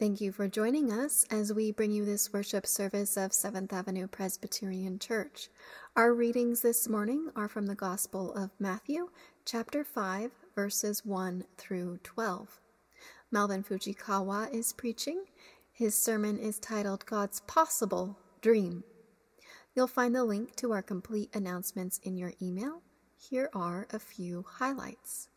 Thank you for joining us as we bring you this worship service of Seventh Avenue Presbyterian Church. Our readings this morning are from the Gospel of Matthew, chapter 5, verses 1 through 12. Melvin Fujikawa is preaching. His sermon is titled God's Possible Dream. You'll find the link to our complete announcements in your email. Here are a few highlights.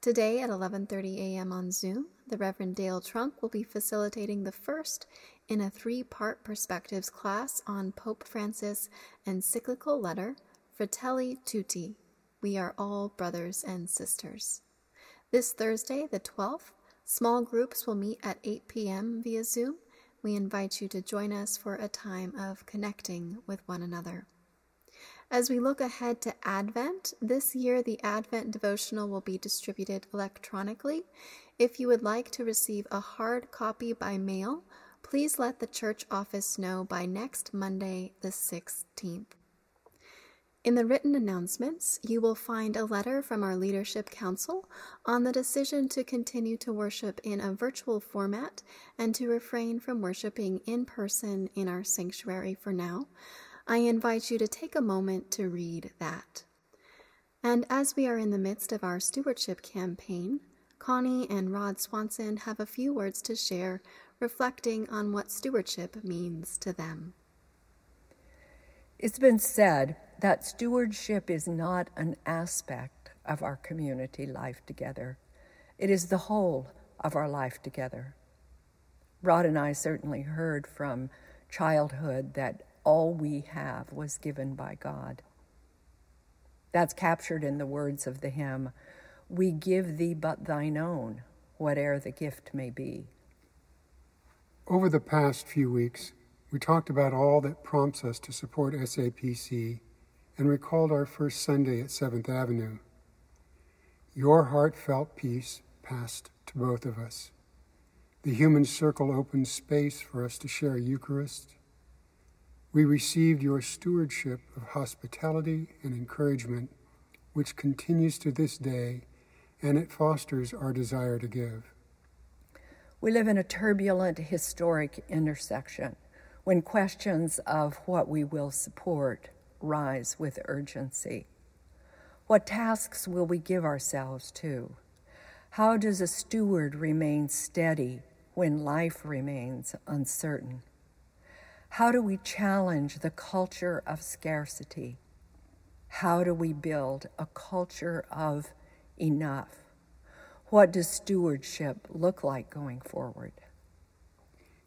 Today at 11:30 a.m. on Zoom, the Reverend Dale Trunk will be facilitating the first in a three-part perspectives class on Pope Francis' encyclical letter Fratelli Tutti. We are all brothers and sisters. This Thursday, the 12th, small groups will meet at 8 p.m. via Zoom. We invite you to join us for a time of connecting with one another. As we look ahead to Advent, this year the Advent devotional will be distributed electronically. If you would like to receive a hard copy by mail, please let the church office know by next Monday, the 16th. In the written announcements, you will find a letter from our Leadership Council on the decision to continue to worship in a virtual format and to refrain from worshiping in person in our sanctuary for now. I invite you to take a moment to read that. And as we are in the midst of our stewardship campaign, Connie and Rod Swanson have a few words to share reflecting on what stewardship means to them. It's been said that stewardship is not an aspect of our community life together, it is the whole of our life together. Rod and I certainly heard from childhood that all we have was given by God. That's captured in the words of the hymn, We give thee but thine own, whate'er the gift may be. Over the past few weeks, we talked about all that prompts us to support SAPC and recalled our first Sunday at 7th Avenue. Your heartfelt peace passed to both of us. The human circle opened space for us to share Eucharist, we received your stewardship of hospitality and encouragement, which continues to this day, and it fosters our desire to give. We live in a turbulent historic intersection when questions of what we will support rise with urgency. What tasks will we give ourselves to? How does a steward remain steady when life remains uncertain? How do we challenge the culture of scarcity? How do we build a culture of enough? What does stewardship look like going forward?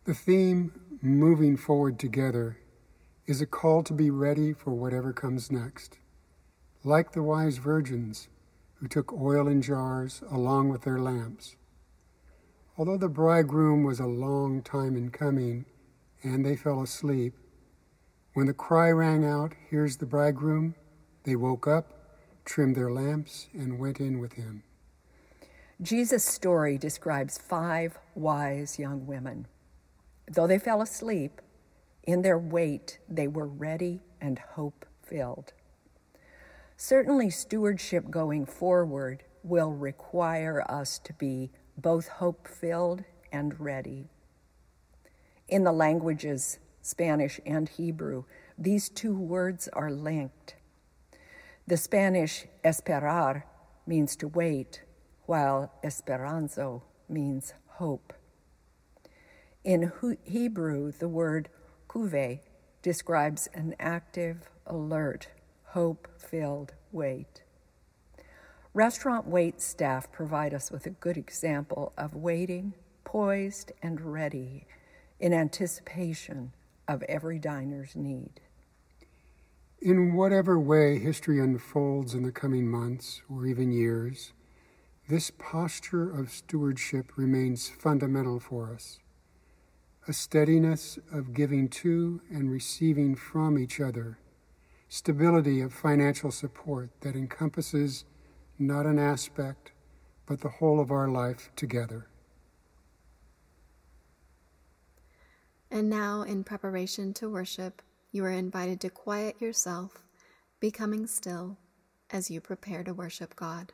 The theme, moving forward together, is a call to be ready for whatever comes next. Like the wise virgins who took oil in jars along with their lamps. Although the bridegroom was a long time in coming, and they fell asleep. When the cry rang out, Here's the bridegroom, they woke up, trimmed their lamps, and went in with him. Jesus' story describes five wise young women. Though they fell asleep, in their wait they were ready and hope filled. Certainly, stewardship going forward will require us to be both hope filled and ready. In the languages Spanish and Hebrew, these two words are linked. The Spanish esperar means to wait, while esperanza means hope. In Hebrew, the word kuve describes an active, alert, hope filled wait. Restaurant wait staff provide us with a good example of waiting, poised, and ready in anticipation of every diner's need. In whatever way history unfolds in the coming months or even years, this posture of stewardship remains fundamental for us. A steadiness of giving to and receiving from each other, stability of financial support that encompasses not an aspect, but the whole of our life together. And now, in preparation to worship, you are invited to quiet yourself, becoming still as you prepare to worship God.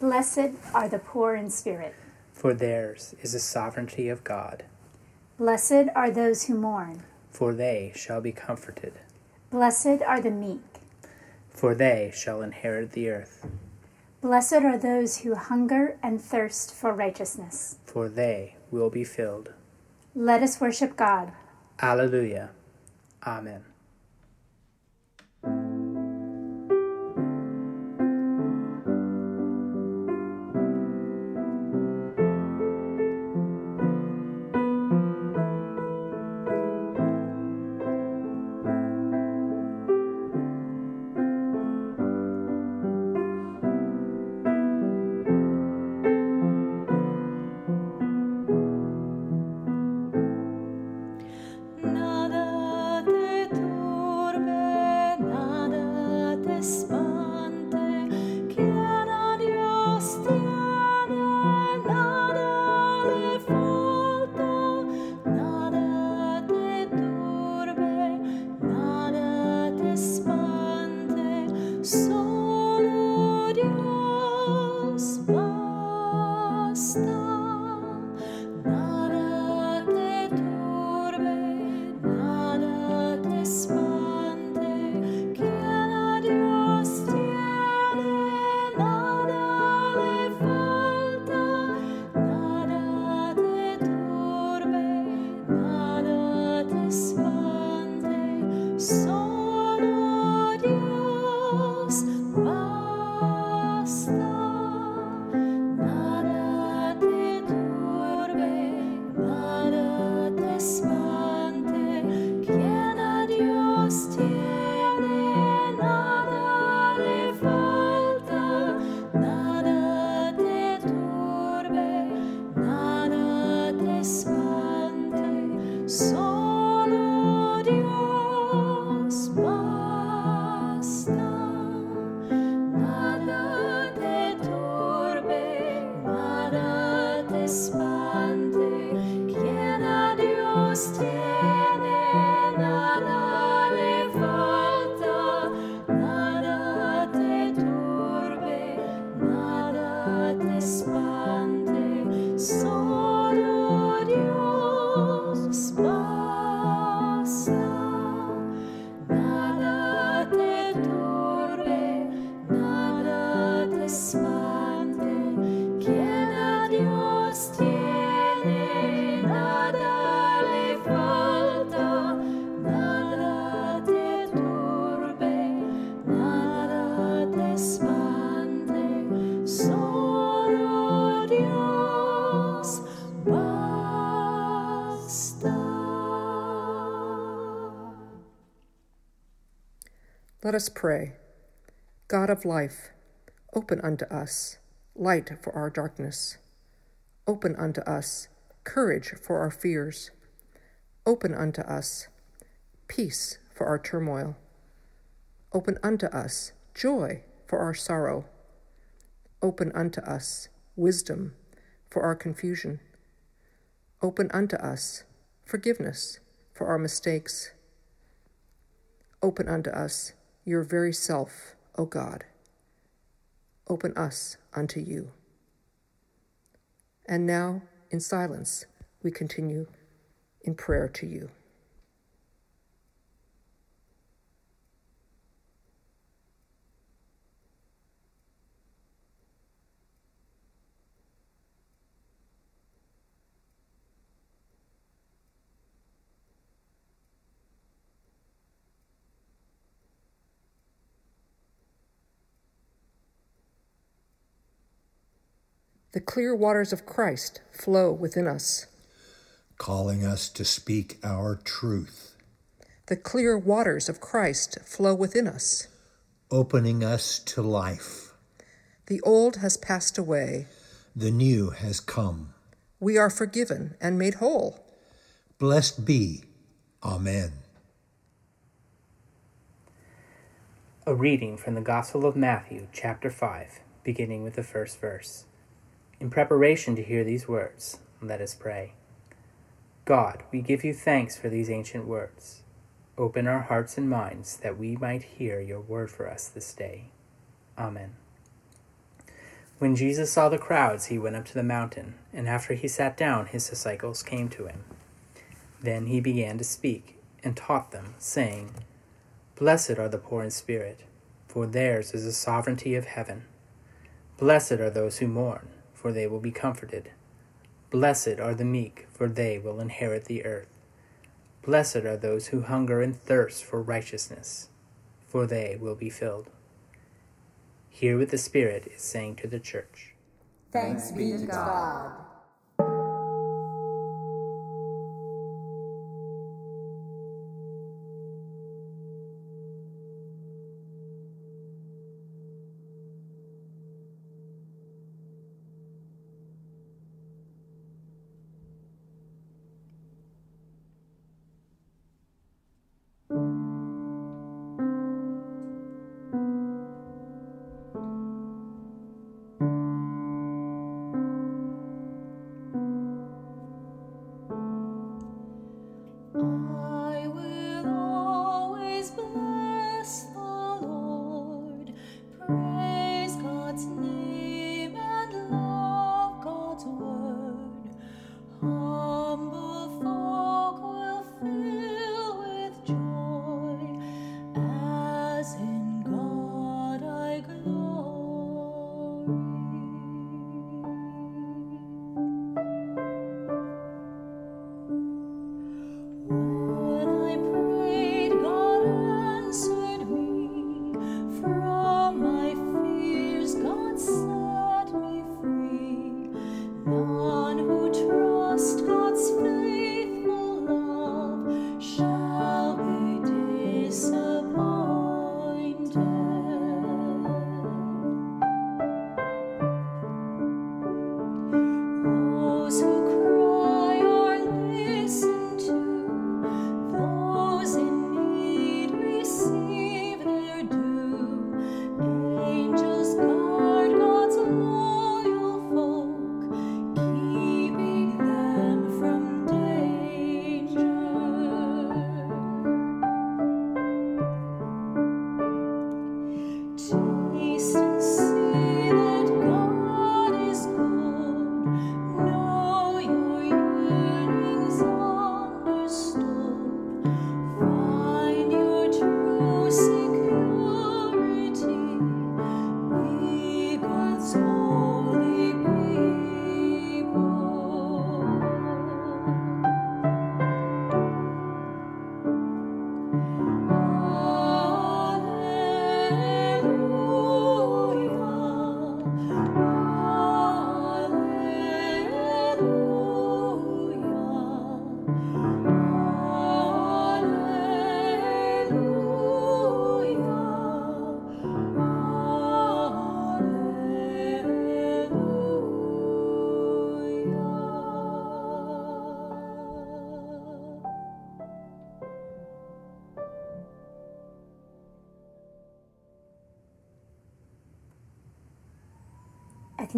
Blessed are the poor in spirit, for theirs is the sovereignty of God. Blessed are those who mourn, for they shall be comforted. Blessed are the meek, for they shall inherit the earth. Blessed are those who hunger and thirst for righteousness, for they will be filled. Let us worship God. Alleluia. Amen. Let us pray. God of life, open unto us light for our darkness. Open unto us courage for our fears. Open unto us peace for our turmoil. Open unto us joy for our sorrow. Open unto us wisdom for our confusion. Open unto us forgiveness for our mistakes. Open unto us your very self, O God. Open us unto you. And now, in silence, we continue in prayer to you. The clear waters of Christ flow within us, calling us to speak our truth. The clear waters of Christ flow within us, opening us to life. The old has passed away, the new has come. We are forgiven and made whole. Blessed be. Amen. A reading from the Gospel of Matthew, chapter 5, beginning with the first verse. In preparation to hear these words, let us pray. God, we give you thanks for these ancient words. Open our hearts and minds that we might hear your word for us this day. Amen. When Jesus saw the crowds, he went up to the mountain, and after he sat down, his disciples came to him. Then he began to speak and taught them, saying, Blessed are the poor in spirit, for theirs is the sovereignty of heaven. Blessed are those who mourn, for they will be comforted. Blessed are the meek, for they will inherit the earth. Blessed are those who hunger and thirst for righteousness, for they will be filled. Hear what the Spirit is saying to the church. Thanks be to God.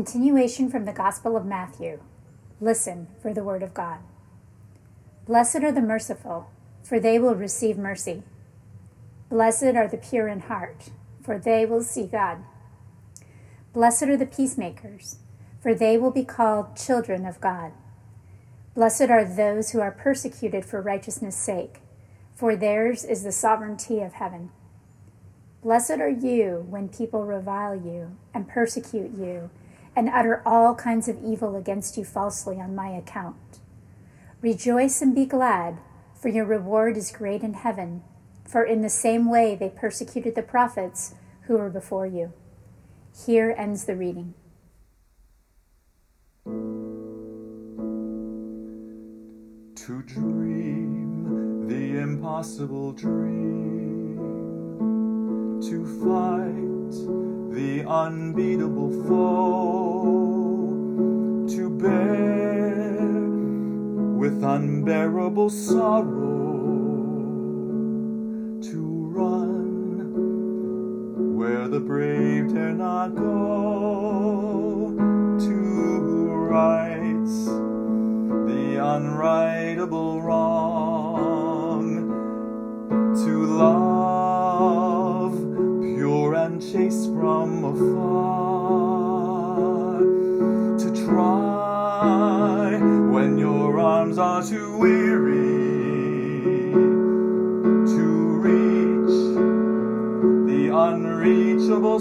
Continuation from the Gospel of Matthew. Listen for the Word of God. Blessed are the merciful, for they will receive mercy. Blessed are the pure in heart, for they will see God. Blessed are the peacemakers, for they will be called children of God. Blessed are those who are persecuted for righteousness' sake, for theirs is the sovereignty of heaven. Blessed are you when people revile you and persecute you and utter all kinds of evil against you falsely on my account. Rejoice and be glad, for your reward is great in heaven, for in the same way they persecuted the prophets who were before you. Here ends the reading. To dream the impossible dream, to fight the unbeatable foe to bear with unbearable sorrow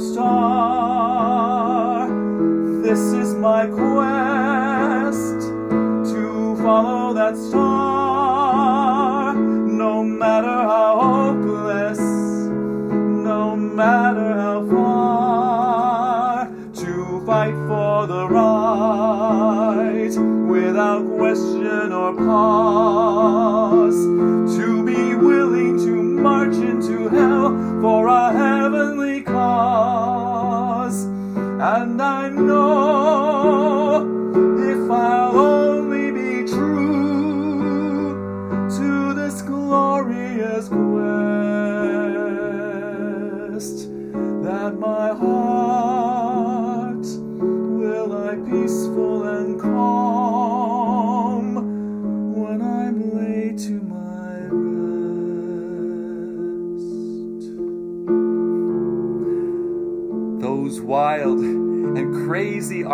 star. This is my quest to follow that star,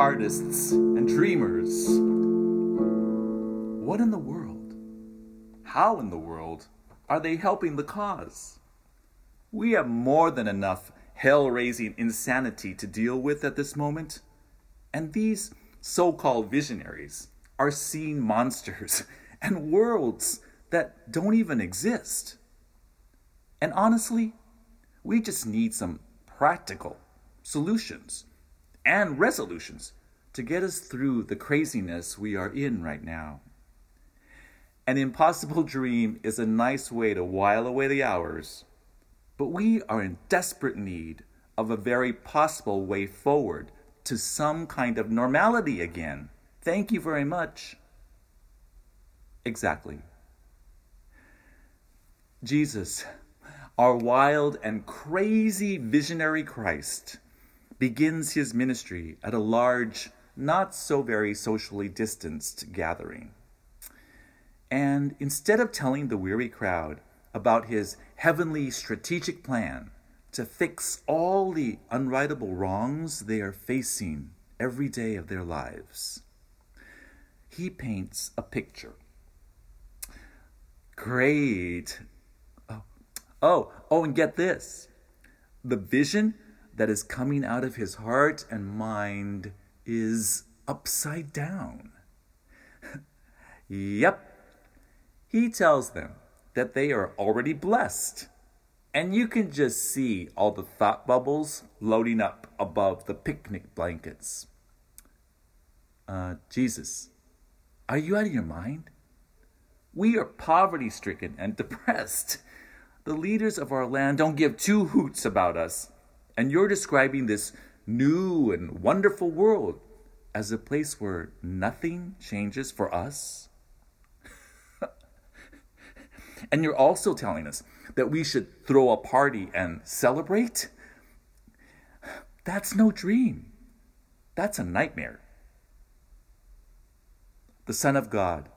artists and dreamers. What in the world? How in the world are they helping the cause? We have more than enough hell raising insanity to deal with at this moment. And these so called visionaries are seeing monsters and worlds that don't even exist. And honestly, we just need some practical solutions and resolutions to get us through the craziness we are in right now. An impossible dream is a nice way to while away the hours, but we are in desperate need of a very possible way forward to some kind of normality again. Thank you very much. Exactly. Jesus, our wild and crazy visionary Christ, begins his ministry at a large, not so very socially distanced gathering. And instead of telling the weary crowd about his heavenly strategic plan to fix all the unrightable wrongs they are facing every day of their lives, he paints a picture. Great. Oh, oh, oh, and get this the vision that is coming out of his heart and mind is upside down. yep. He tells them that they are already blessed. And you can just see all the thought bubbles loading up above the picnic blankets. Uh, Jesus, are you out of your mind? We are poverty stricken and depressed. The leaders of our land don't give two hoots about us. And you're describing this new and wonderful world as a place where nothing changes for us? and you're also telling us that we should throw a party and celebrate? That's no dream. That's a nightmare. The Son of God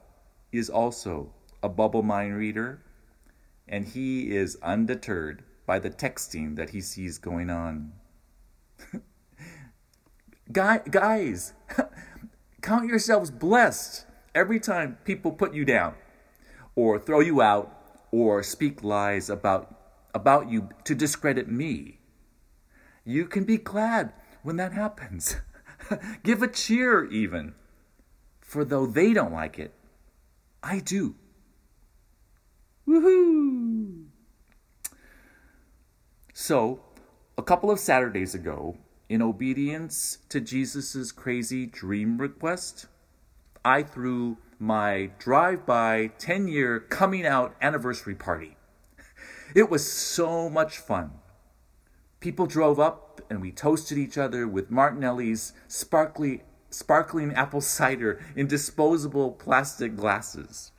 is also a bubble mind reader, and he is undeterred by the texting that he sees going on. Guy, guys, count yourselves blessed every time people put you down or throw you out or speak lies about, about you to discredit me. You can be glad when that happens. Give a cheer, even. For though they don't like it, I do. Woohoo! So, a couple of Saturdays ago, in obedience to Jesus' crazy dream request, I threw my drive by 10 year coming out anniversary party. It was so much fun. People drove up and we toasted each other with Martinelli's sparkly, sparkling apple cider in disposable plastic glasses.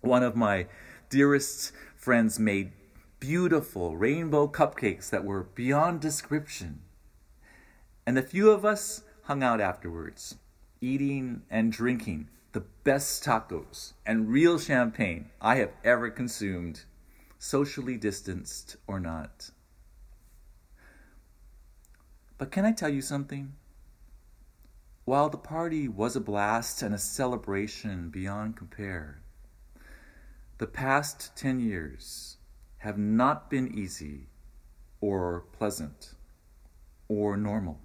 One of my dearest friends made beautiful rainbow cupcakes that were beyond description. And a few of us hung out afterwards, eating and drinking the best tacos and real champagne I have ever consumed, socially distanced or not. But can I tell you something? While the party was a blast and a celebration beyond compare, the past 10 years have not been easy or pleasant or normal.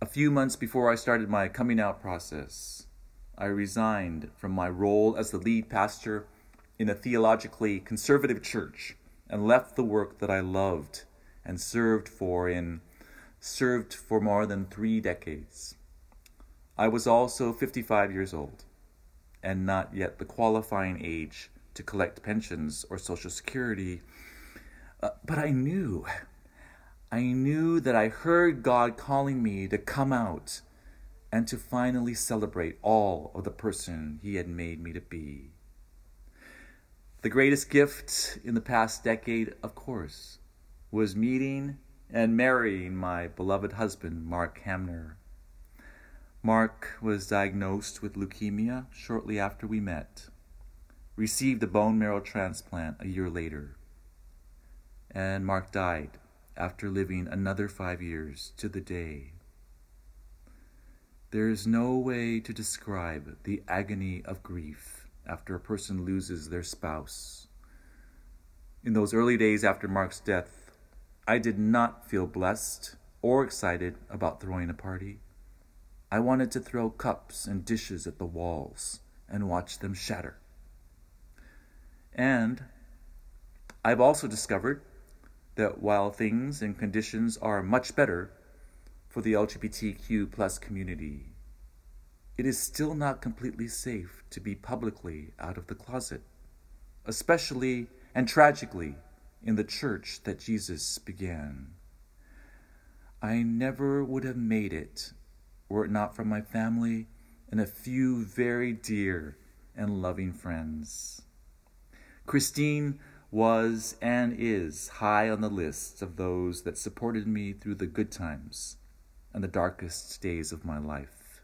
A few months before I started my coming out process, I resigned from my role as the lead pastor in a theologically conservative church and left the work that I loved and served for in served for more than 3 decades. I was also 55 years old and not yet the qualifying age to collect pensions or social security. Uh, but I knew I knew that I heard God calling me to come out and to finally celebrate all of the person He had made me to be. The greatest gift in the past decade, of course, was meeting and marrying my beloved husband, Mark Hamner. Mark was diagnosed with leukemia shortly after we met, received a bone marrow transplant a year later, and Mark died after living another five years to the day. There is no way to describe the agony of grief after a person loses their spouse. In those early days after Mark's death, I did not feel blessed or excited about throwing a party. I wanted to throw cups and dishes at the walls and watch them shatter. And I've also discovered that while things and conditions are much better for the LGBTQ plus community, it is still not completely safe to be publicly out of the closet, especially and tragically in the church that Jesus began. I never would have made it were it not for my family and a few very dear and loving friends. Christine was and is high on the list of those that supported me through the good times and the darkest days of my life.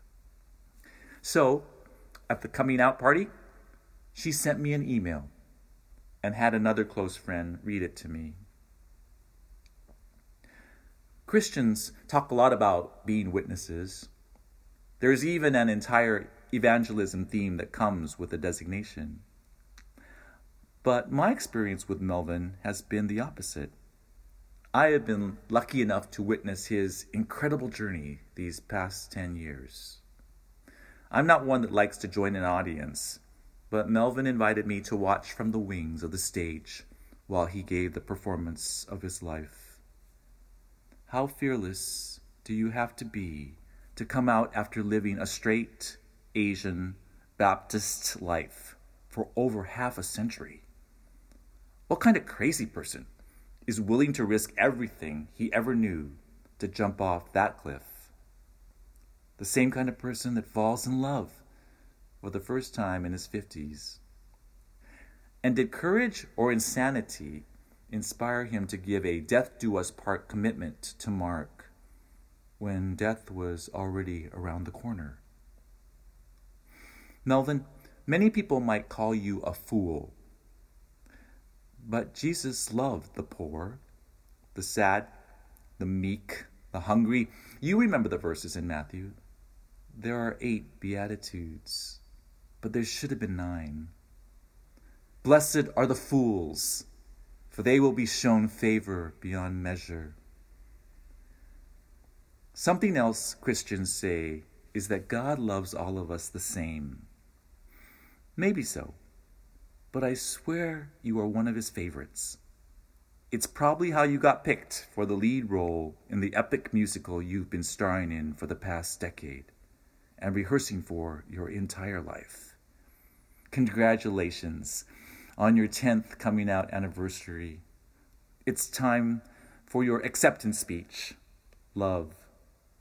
So, at the coming out party, she sent me an email and had another close friend read it to me. Christians talk a lot about being witnesses. There's even an entire evangelism theme that comes with the designation. But my experience with Melvin has been the opposite. I have been lucky enough to witness his incredible journey these past 10 years. I'm not one that likes to join an audience, but Melvin invited me to watch from the wings of the stage while he gave the performance of his life. How fearless do you have to be to come out after living a straight Asian Baptist life for over half a century? What kind of crazy person is willing to risk everything he ever knew to jump off that cliff? The same kind of person that falls in love for the first time in his 50s. And did courage or insanity inspire him to give a death do us part commitment to Mark when death was already around the corner? Melvin, many people might call you a fool but Jesus loved the poor, the sad, the meek, the hungry. You remember the verses in Matthew. There are eight Beatitudes, but there should have been nine. Blessed are the fools, for they will be shown favor beyond measure. Something else Christians say is that God loves all of us the same. Maybe so but I swear you are one of his favorites. It's probably how you got picked for the lead role in the epic musical you've been starring in for the past decade and rehearsing for your entire life. Congratulations on your 10th coming out anniversary. It's time for your acceptance speech. Love,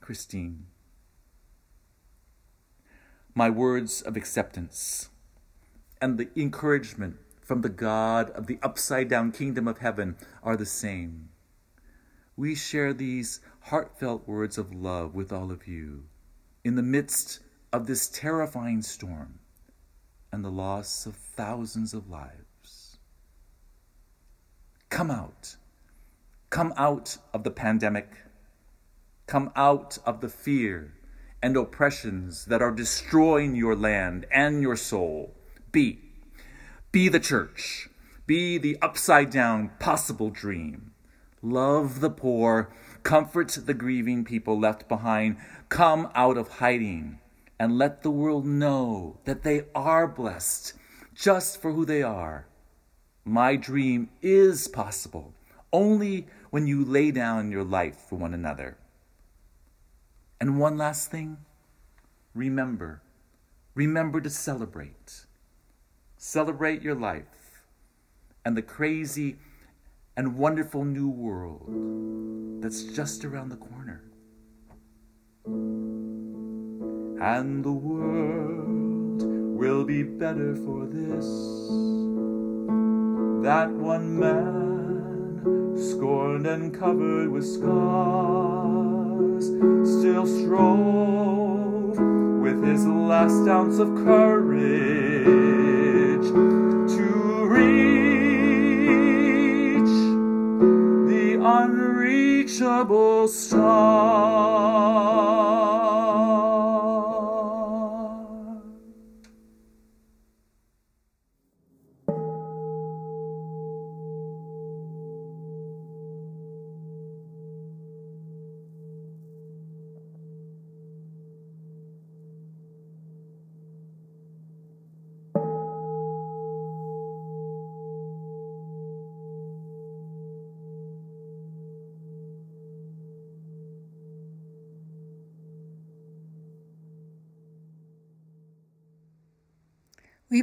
Christine. My words of acceptance and the encouragement from the God of the upside down kingdom of heaven are the same. We share these heartfelt words of love with all of you in the midst of this terrifying storm and the loss of thousands of lives. Come out. Come out of the pandemic. Come out of the fear and oppressions that are destroying your land and your soul be. Be the church. Be the upside down possible dream. love the poor, comfort the grieving people left behind, come out of hiding, and let the world know that they are blessed just for who they are. My dream is possible only when you lay down your life for one another. And one last thing remember, remember to celebrate. Celebrate your life and the crazy and wonderful new world that's just around the corner. And the world will be better for this. That one man, scorned and covered with scars, still strove with his last ounce of courage unreachable star.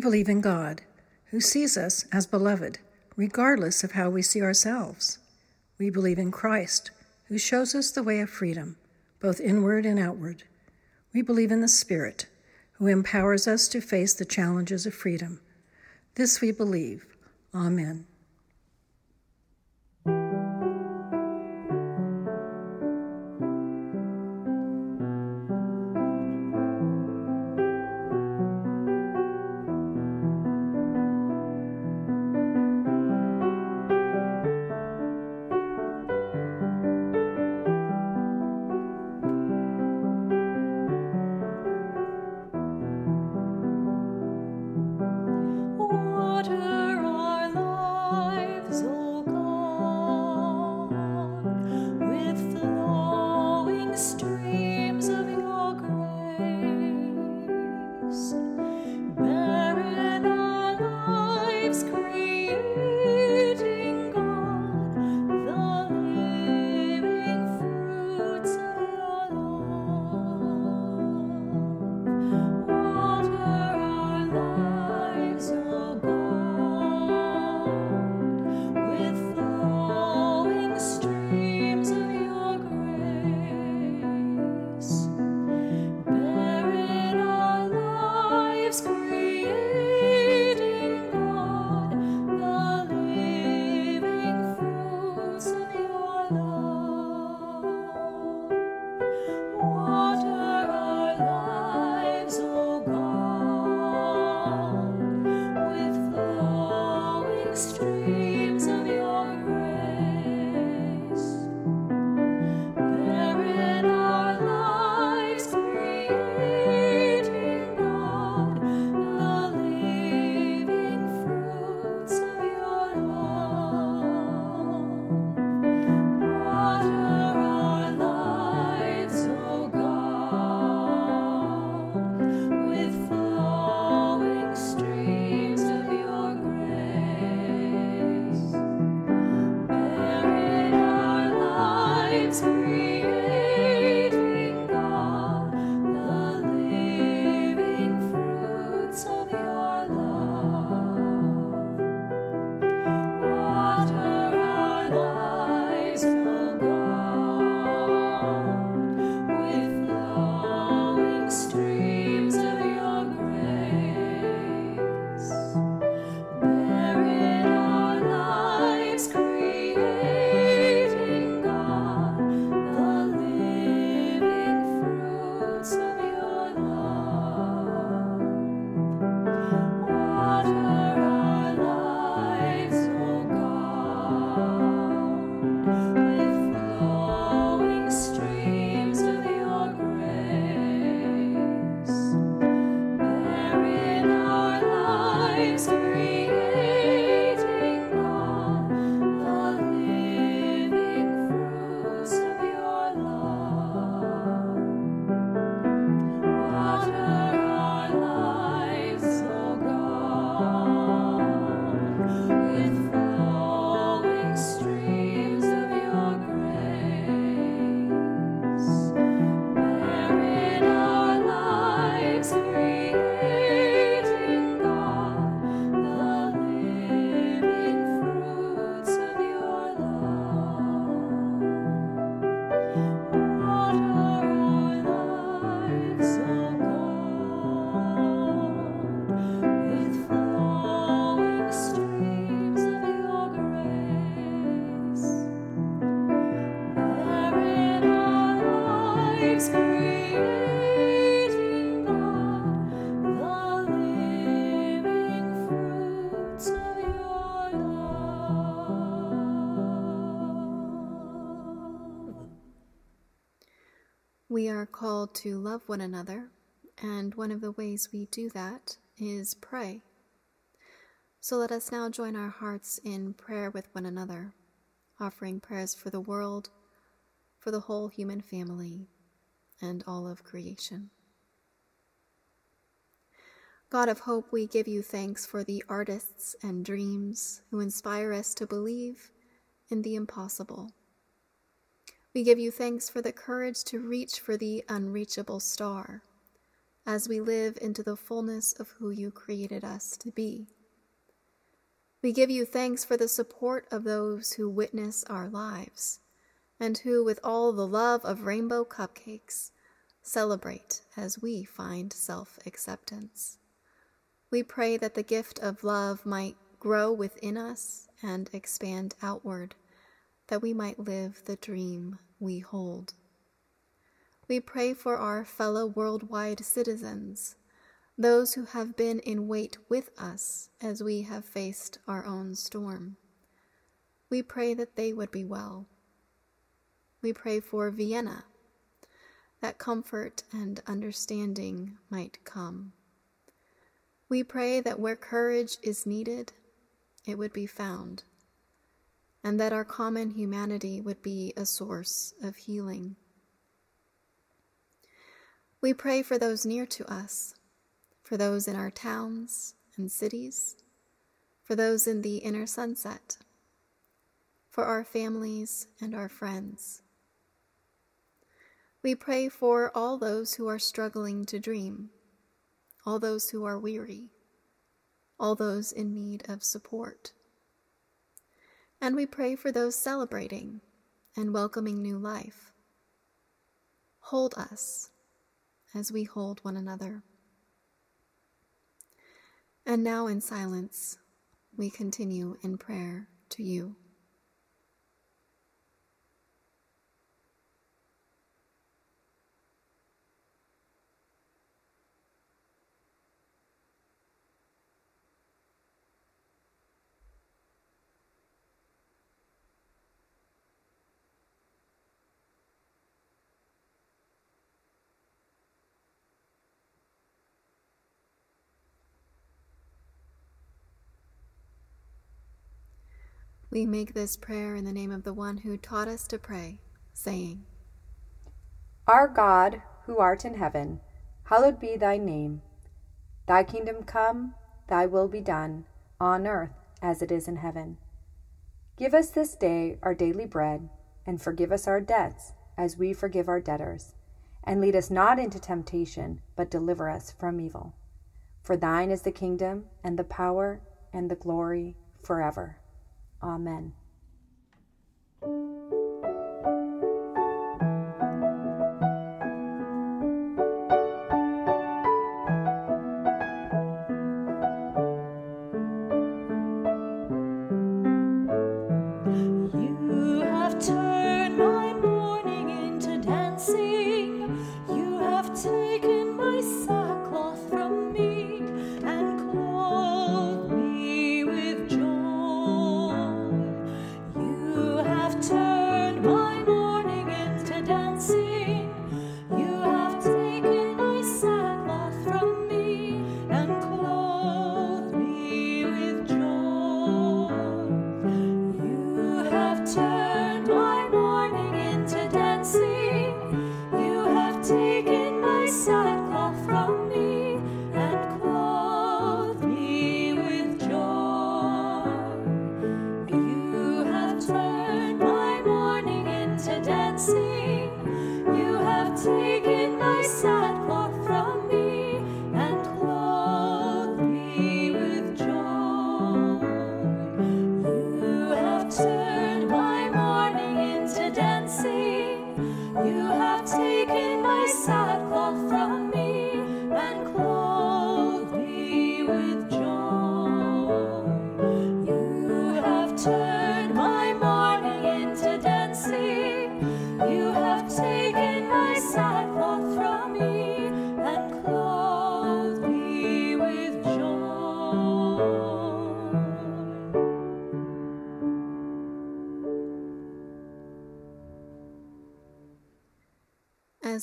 Believe in God, who sees us as beloved, regardless of how we see ourselves. We believe in Christ, who shows us the way of freedom, both inward and outward. We believe in the Spirit, who empowers us to face the challenges of freedom. This we believe. Amen. Love one another, and one of the ways we do that is pray. So let us now join our hearts in prayer with one another, offering prayers for the world, for the whole human family, and all of creation. God of hope, we give you thanks for the artists and dreams who inspire us to believe in the impossible we give you thanks for the courage to reach for the unreachable star as we live into the fullness of who you created us to be. We give you thanks for the support of those who witness our lives and who, with all the love of rainbow cupcakes, celebrate as we find self acceptance. We pray that the gift of love might grow within us and expand outward that we might live the dream we hold. We pray for our fellow worldwide citizens, those who have been in wait with us as we have faced our own storm. We pray that they would be well. We pray for Vienna, that comfort and understanding might come. We pray that where courage is needed, it would be found and that our common humanity would be a source of healing. We pray for those near to us, for those in our towns and cities, for those in the inner sunset, for our families and our friends. We pray for all those who are struggling to dream, all those who are weary, all those in need of support. And we pray for those celebrating and welcoming new life. Hold us as we hold one another. And now, in silence, we continue in prayer to you. We make this prayer in the name of the one who taught us to pray, saying, Our God, who art in heaven, hallowed be thy name. Thy kingdom come, thy will be done, on earth as it is in heaven. Give us this day our daily bread, and forgive us our debts as we forgive our debtors. And lead us not into temptation, but deliver us from evil. For thine is the kingdom, and the power, and the glory forever. Amen.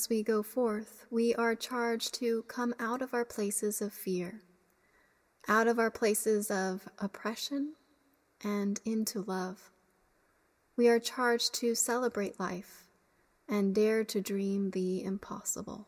We go forth, we are charged to come out of our places of fear, out of our places of oppression, and into love. We are charged to celebrate life and dare to dream the impossible.